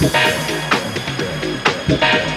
Thank you.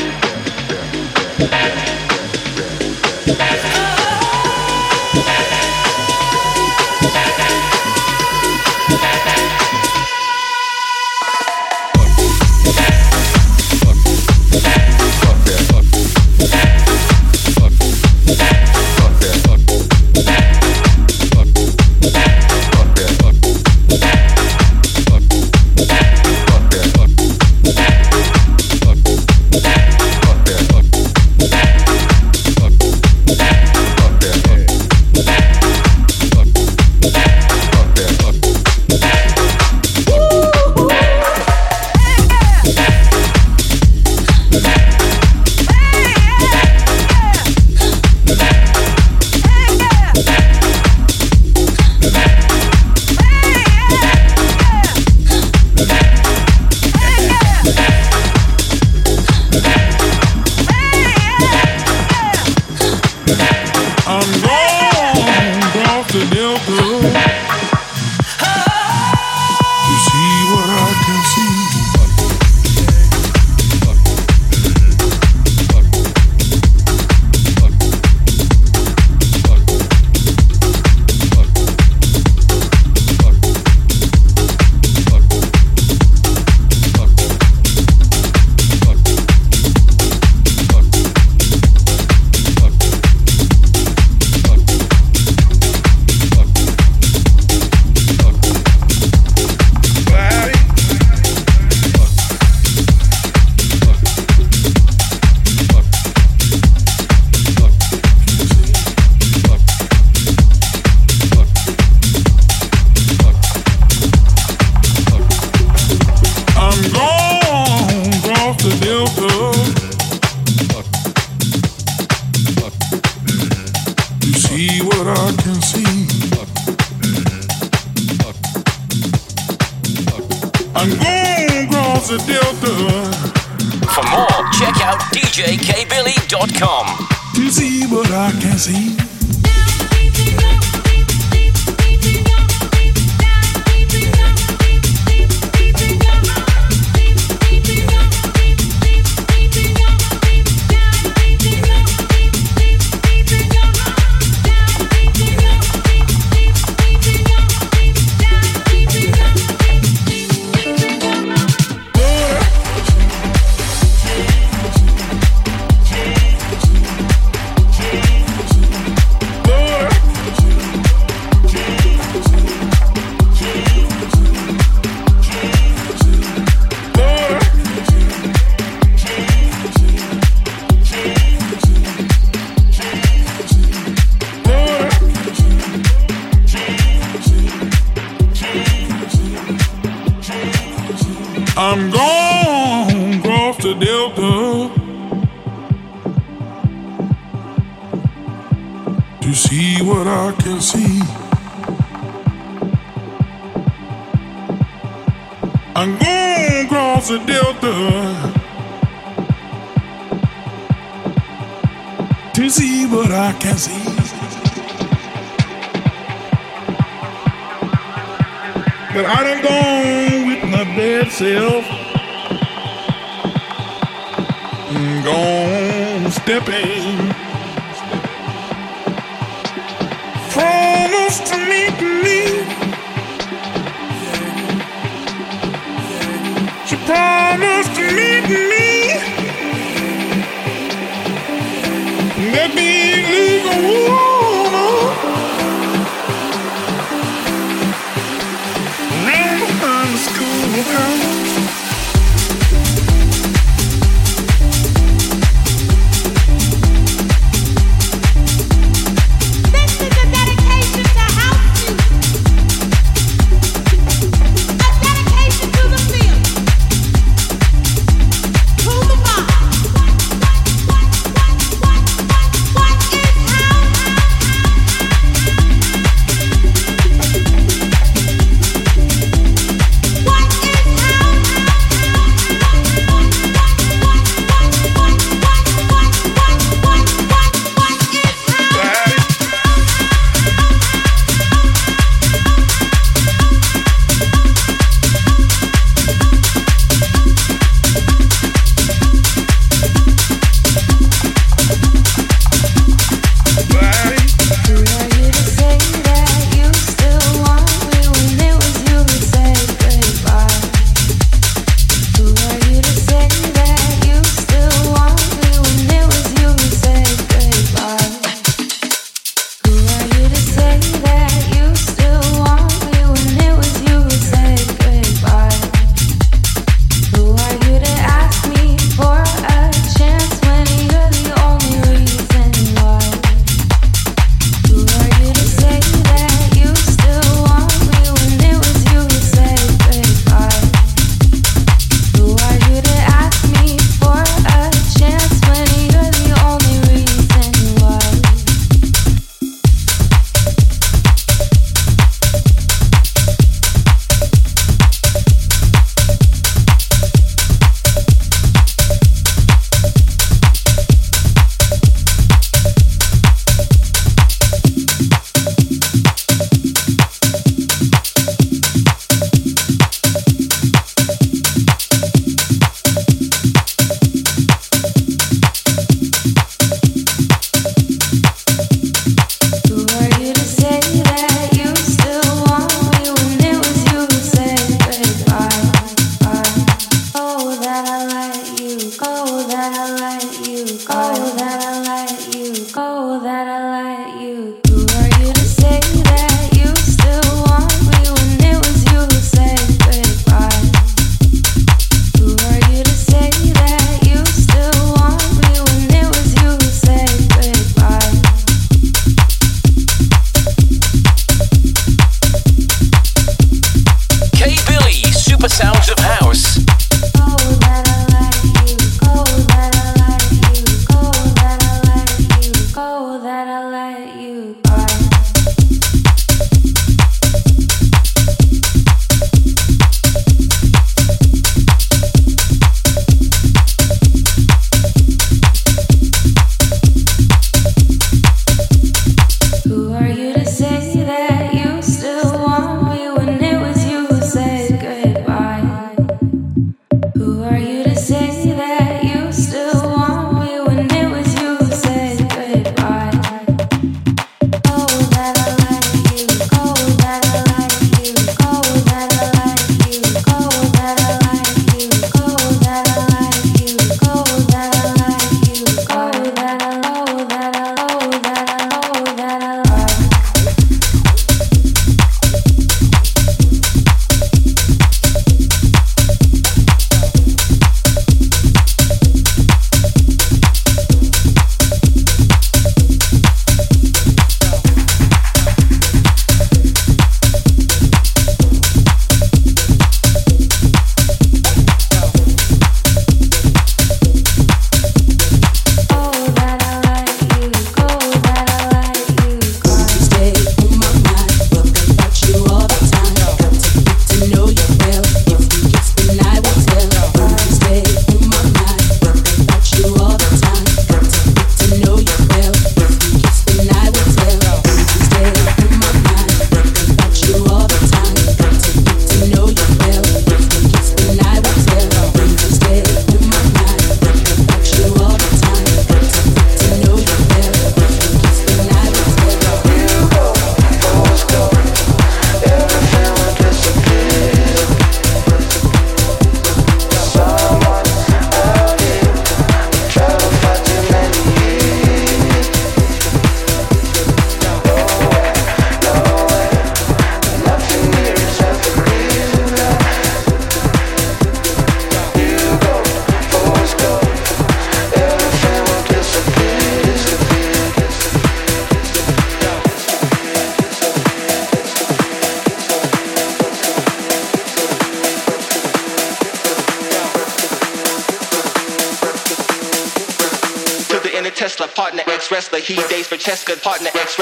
Wrestler. He dates for Cheska, partner ex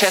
He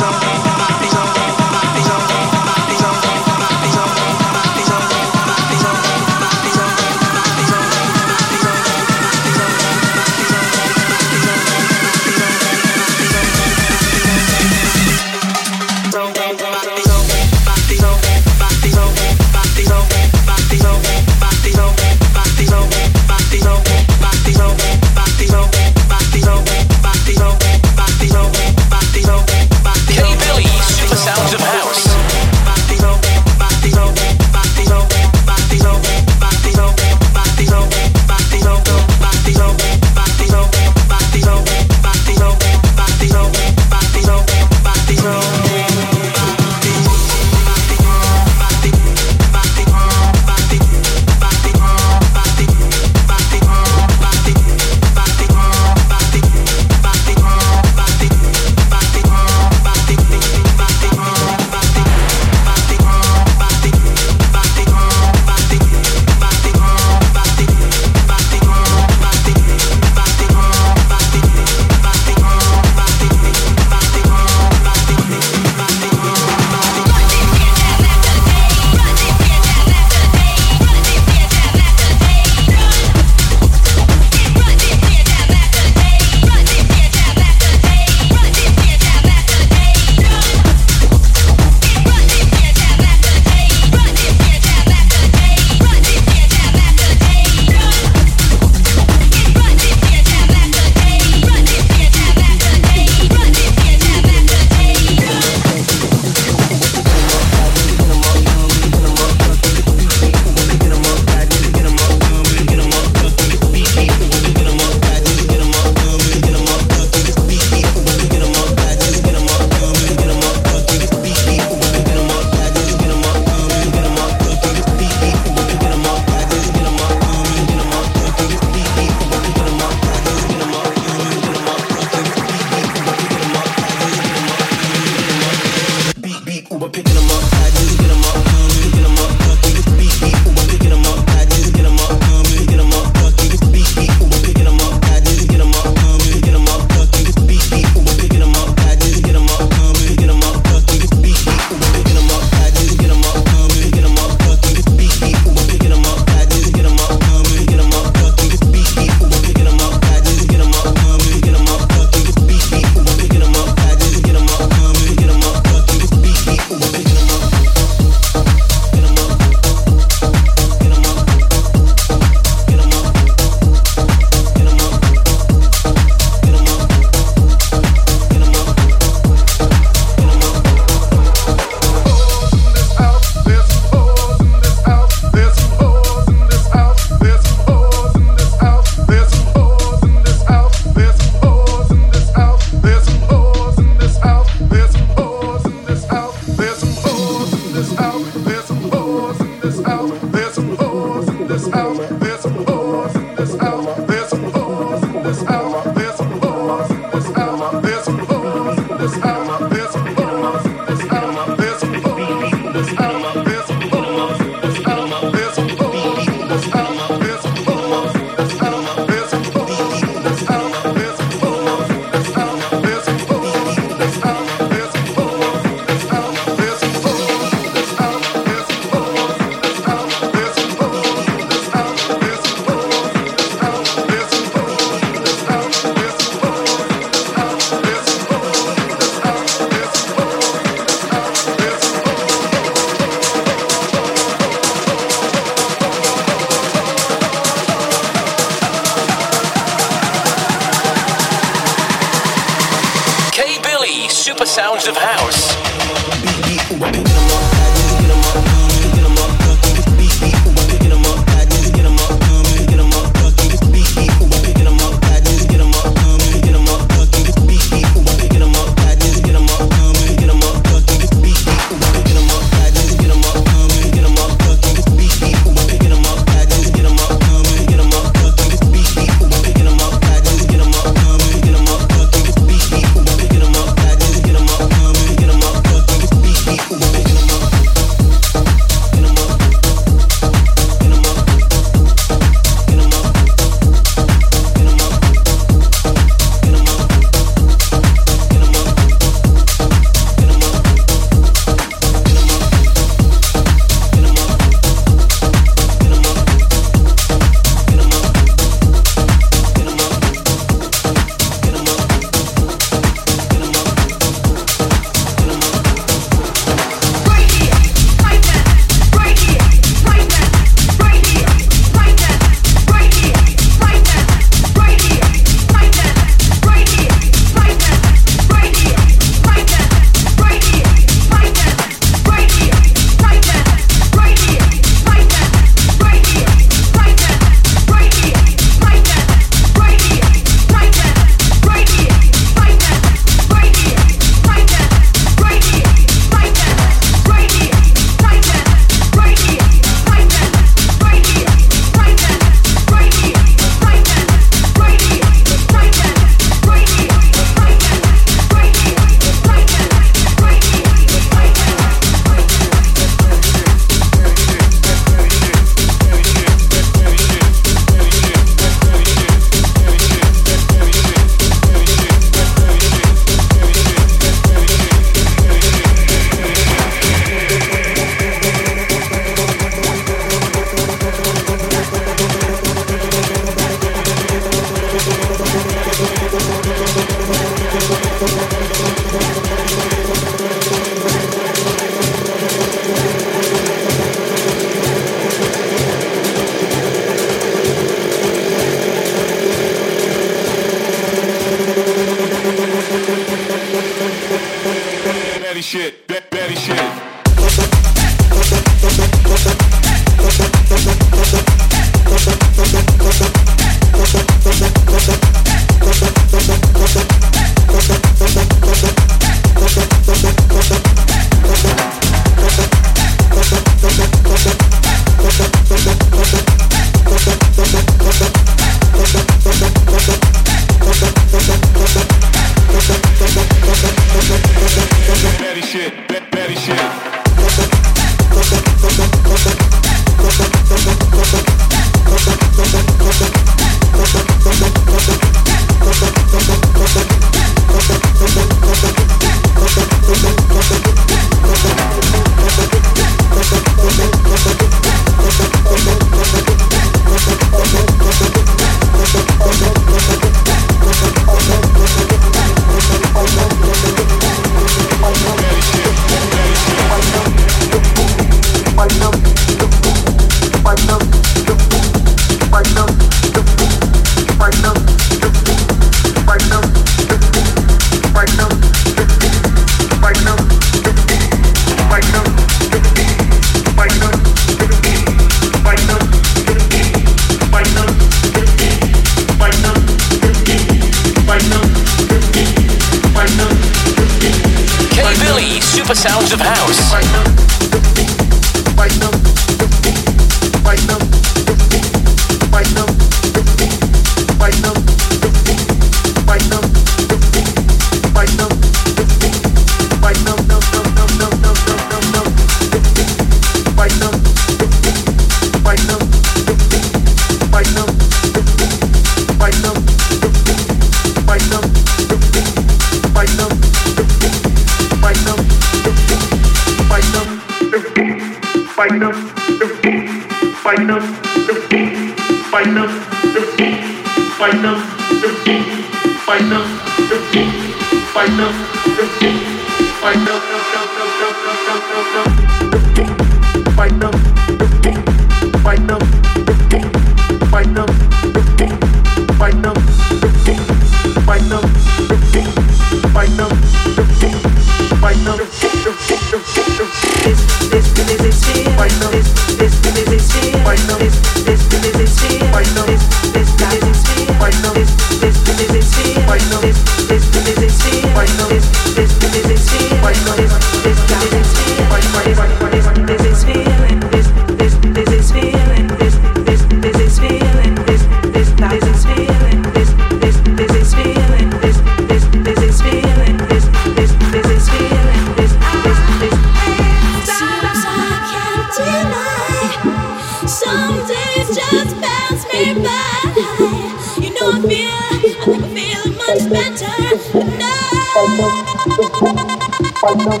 Seems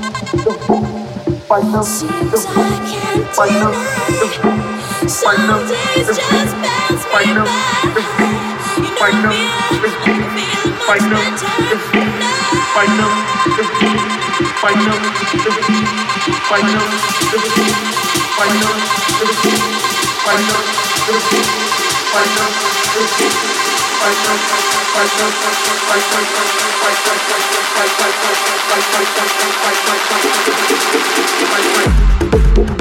I can't deny Some days just pass me by You know me, feel much better tonight Find out, find out, find out, Thank you.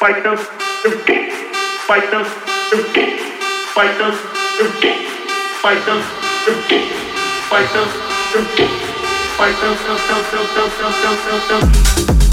fight them, fight them, fight them, fight them, fight them, fight them, fight them, fight them, fight them, fight them, fight them, fight them, fight them.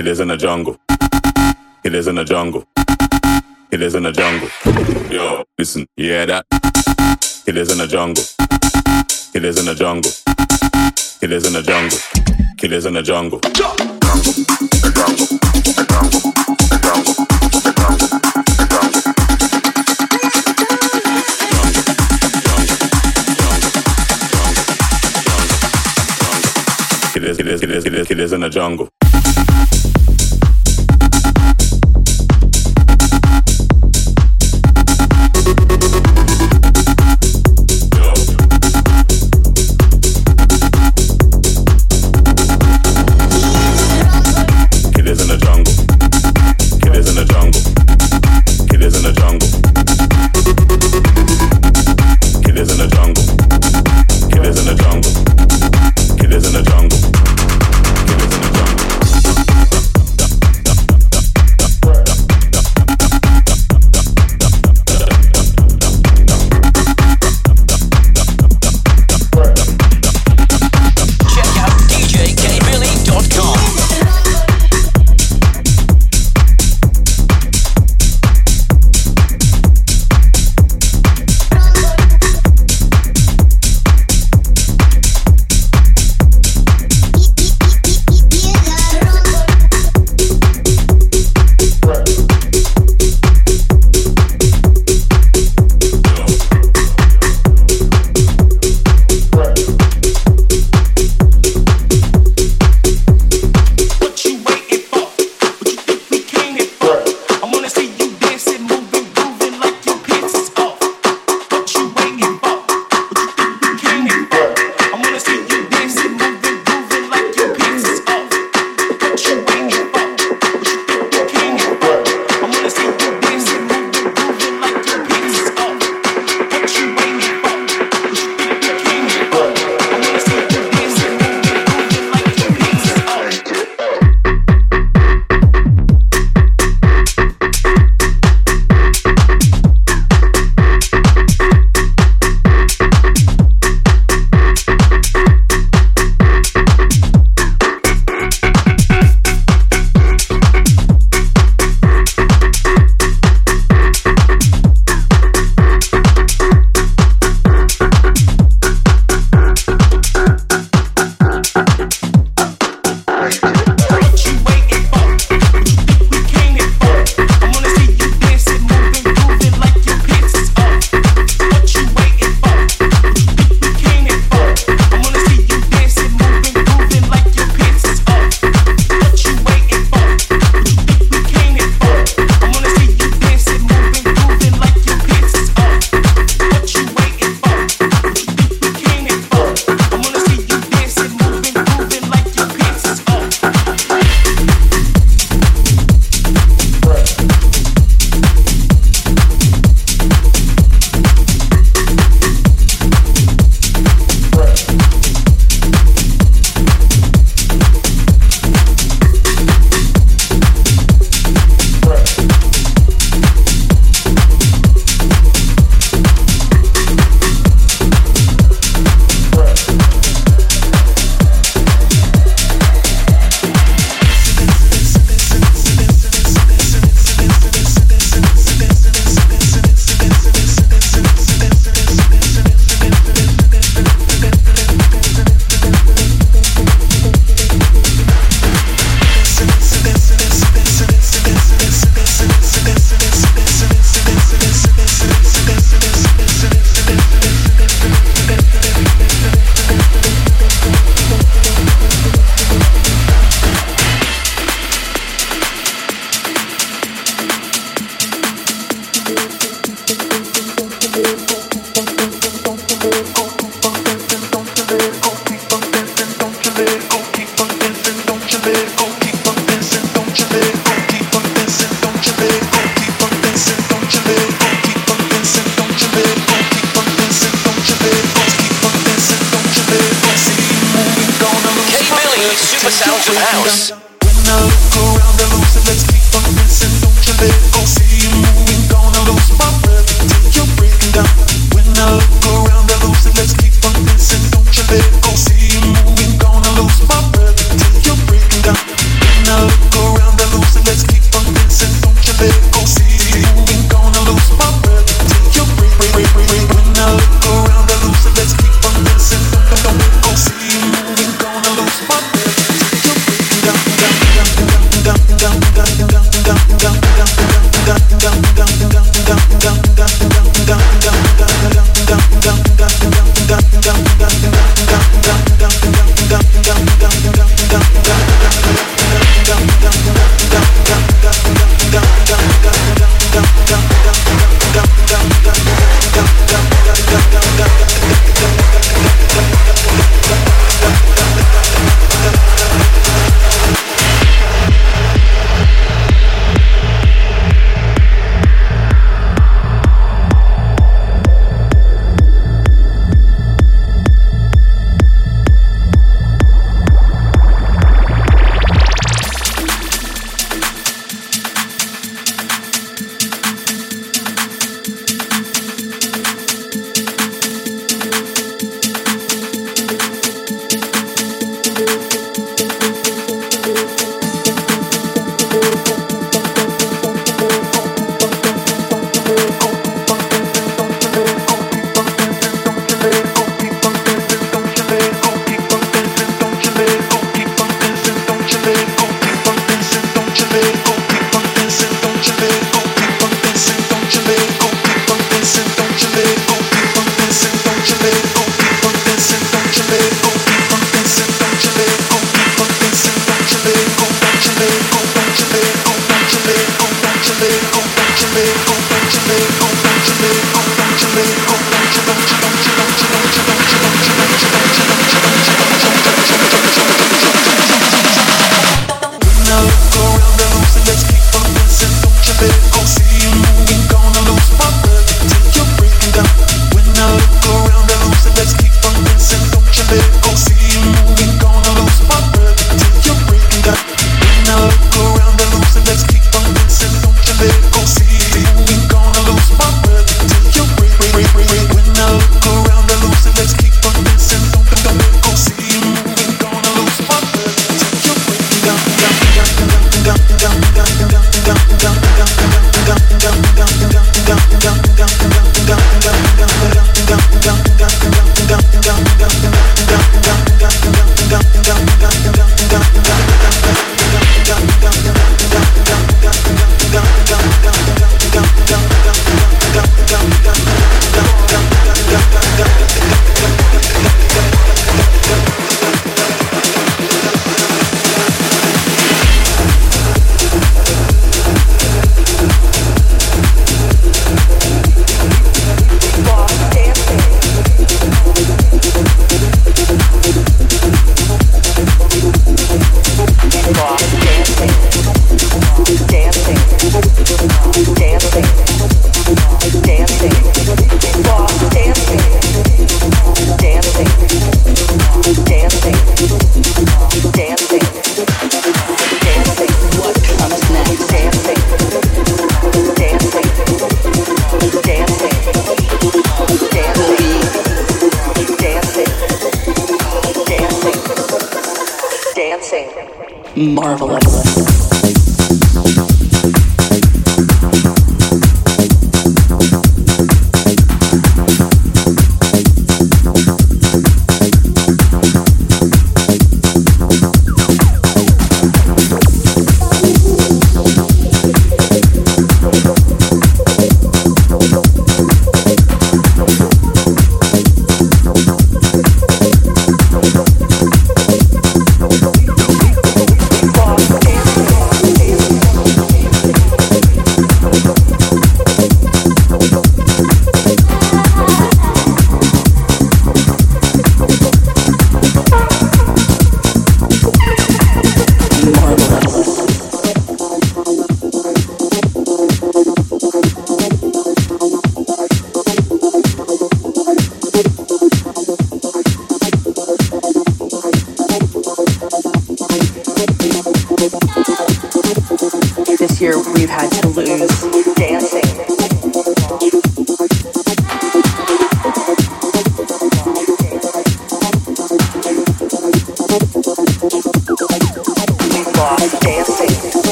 It is in a jungle. It is in a jungle. It is in a jungle. Yo, listen, yeah that. It is in a jungle. It is in a jungle. It is in a jungle. It is in a jungle. It is, it is, it is, it is, it is in a jungle.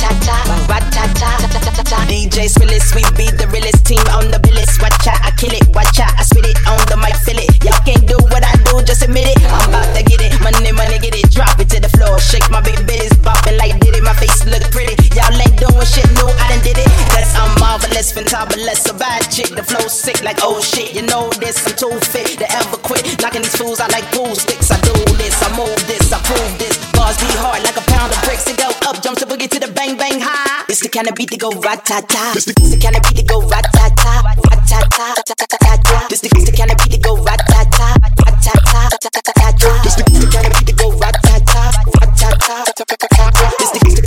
Ta ta. DJ Spillis, we be the realest team on the billis. Watch out, I kill it. Watch out, I spit it on the mic, feel it. Y'all can't do what I do, just admit it. I'm about to get it, money, money, get it. Drop it to the floor, shake my big bitties, bopping like did it. My face look pretty. Y'all ain't doing shit, no, I done did it. Cause I'm marvelous, fantabulous, a bad chick. The flow sick like oh shit. You know this, I'm too fit to ever quit. Knocking these fools out like pool sticks. I do this, I move this, I prove This the kind of beat that go rat ta ta. This the, this the kind of beat that go rat ta ta, ta ta. This the, kind of beat that go rat ta ta, ta ta. This the, kind of beat that go rat ta ta, rat ta ta ta ta ta ta ta. This the,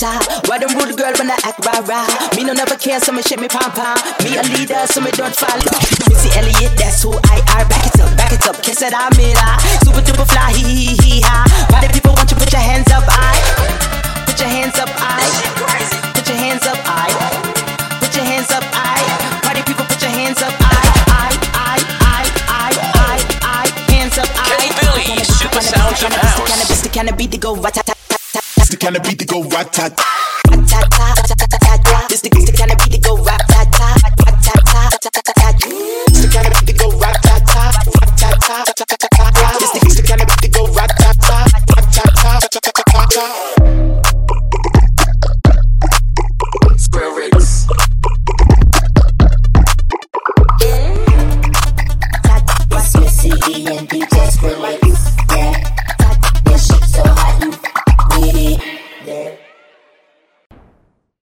ta. Why them rude girl when I act rah rah? Me no never care, so me shake me pom pom. Me a leader, so me don't follow. Missy Elliott, that's who I are. Back it up, back it up, kiss it, I'm it. Super duper fly, hee hee hee ha. Why the people want you put your hands up, I? Put your hands up, I. Put your hands up, I. Put your hands up, I. Party people, put your hands up, I. I, I, I, I, I, I. Hands up, I. Kenny Billy, Super Sounds of House. This the kind of go rat kind of beat that go rat tat. ta ta ta ta ta ta ta. This the the kind of beat that go rat ta ta rat ta ta ta ta ta ta. This the kind of beat that go rat ta ta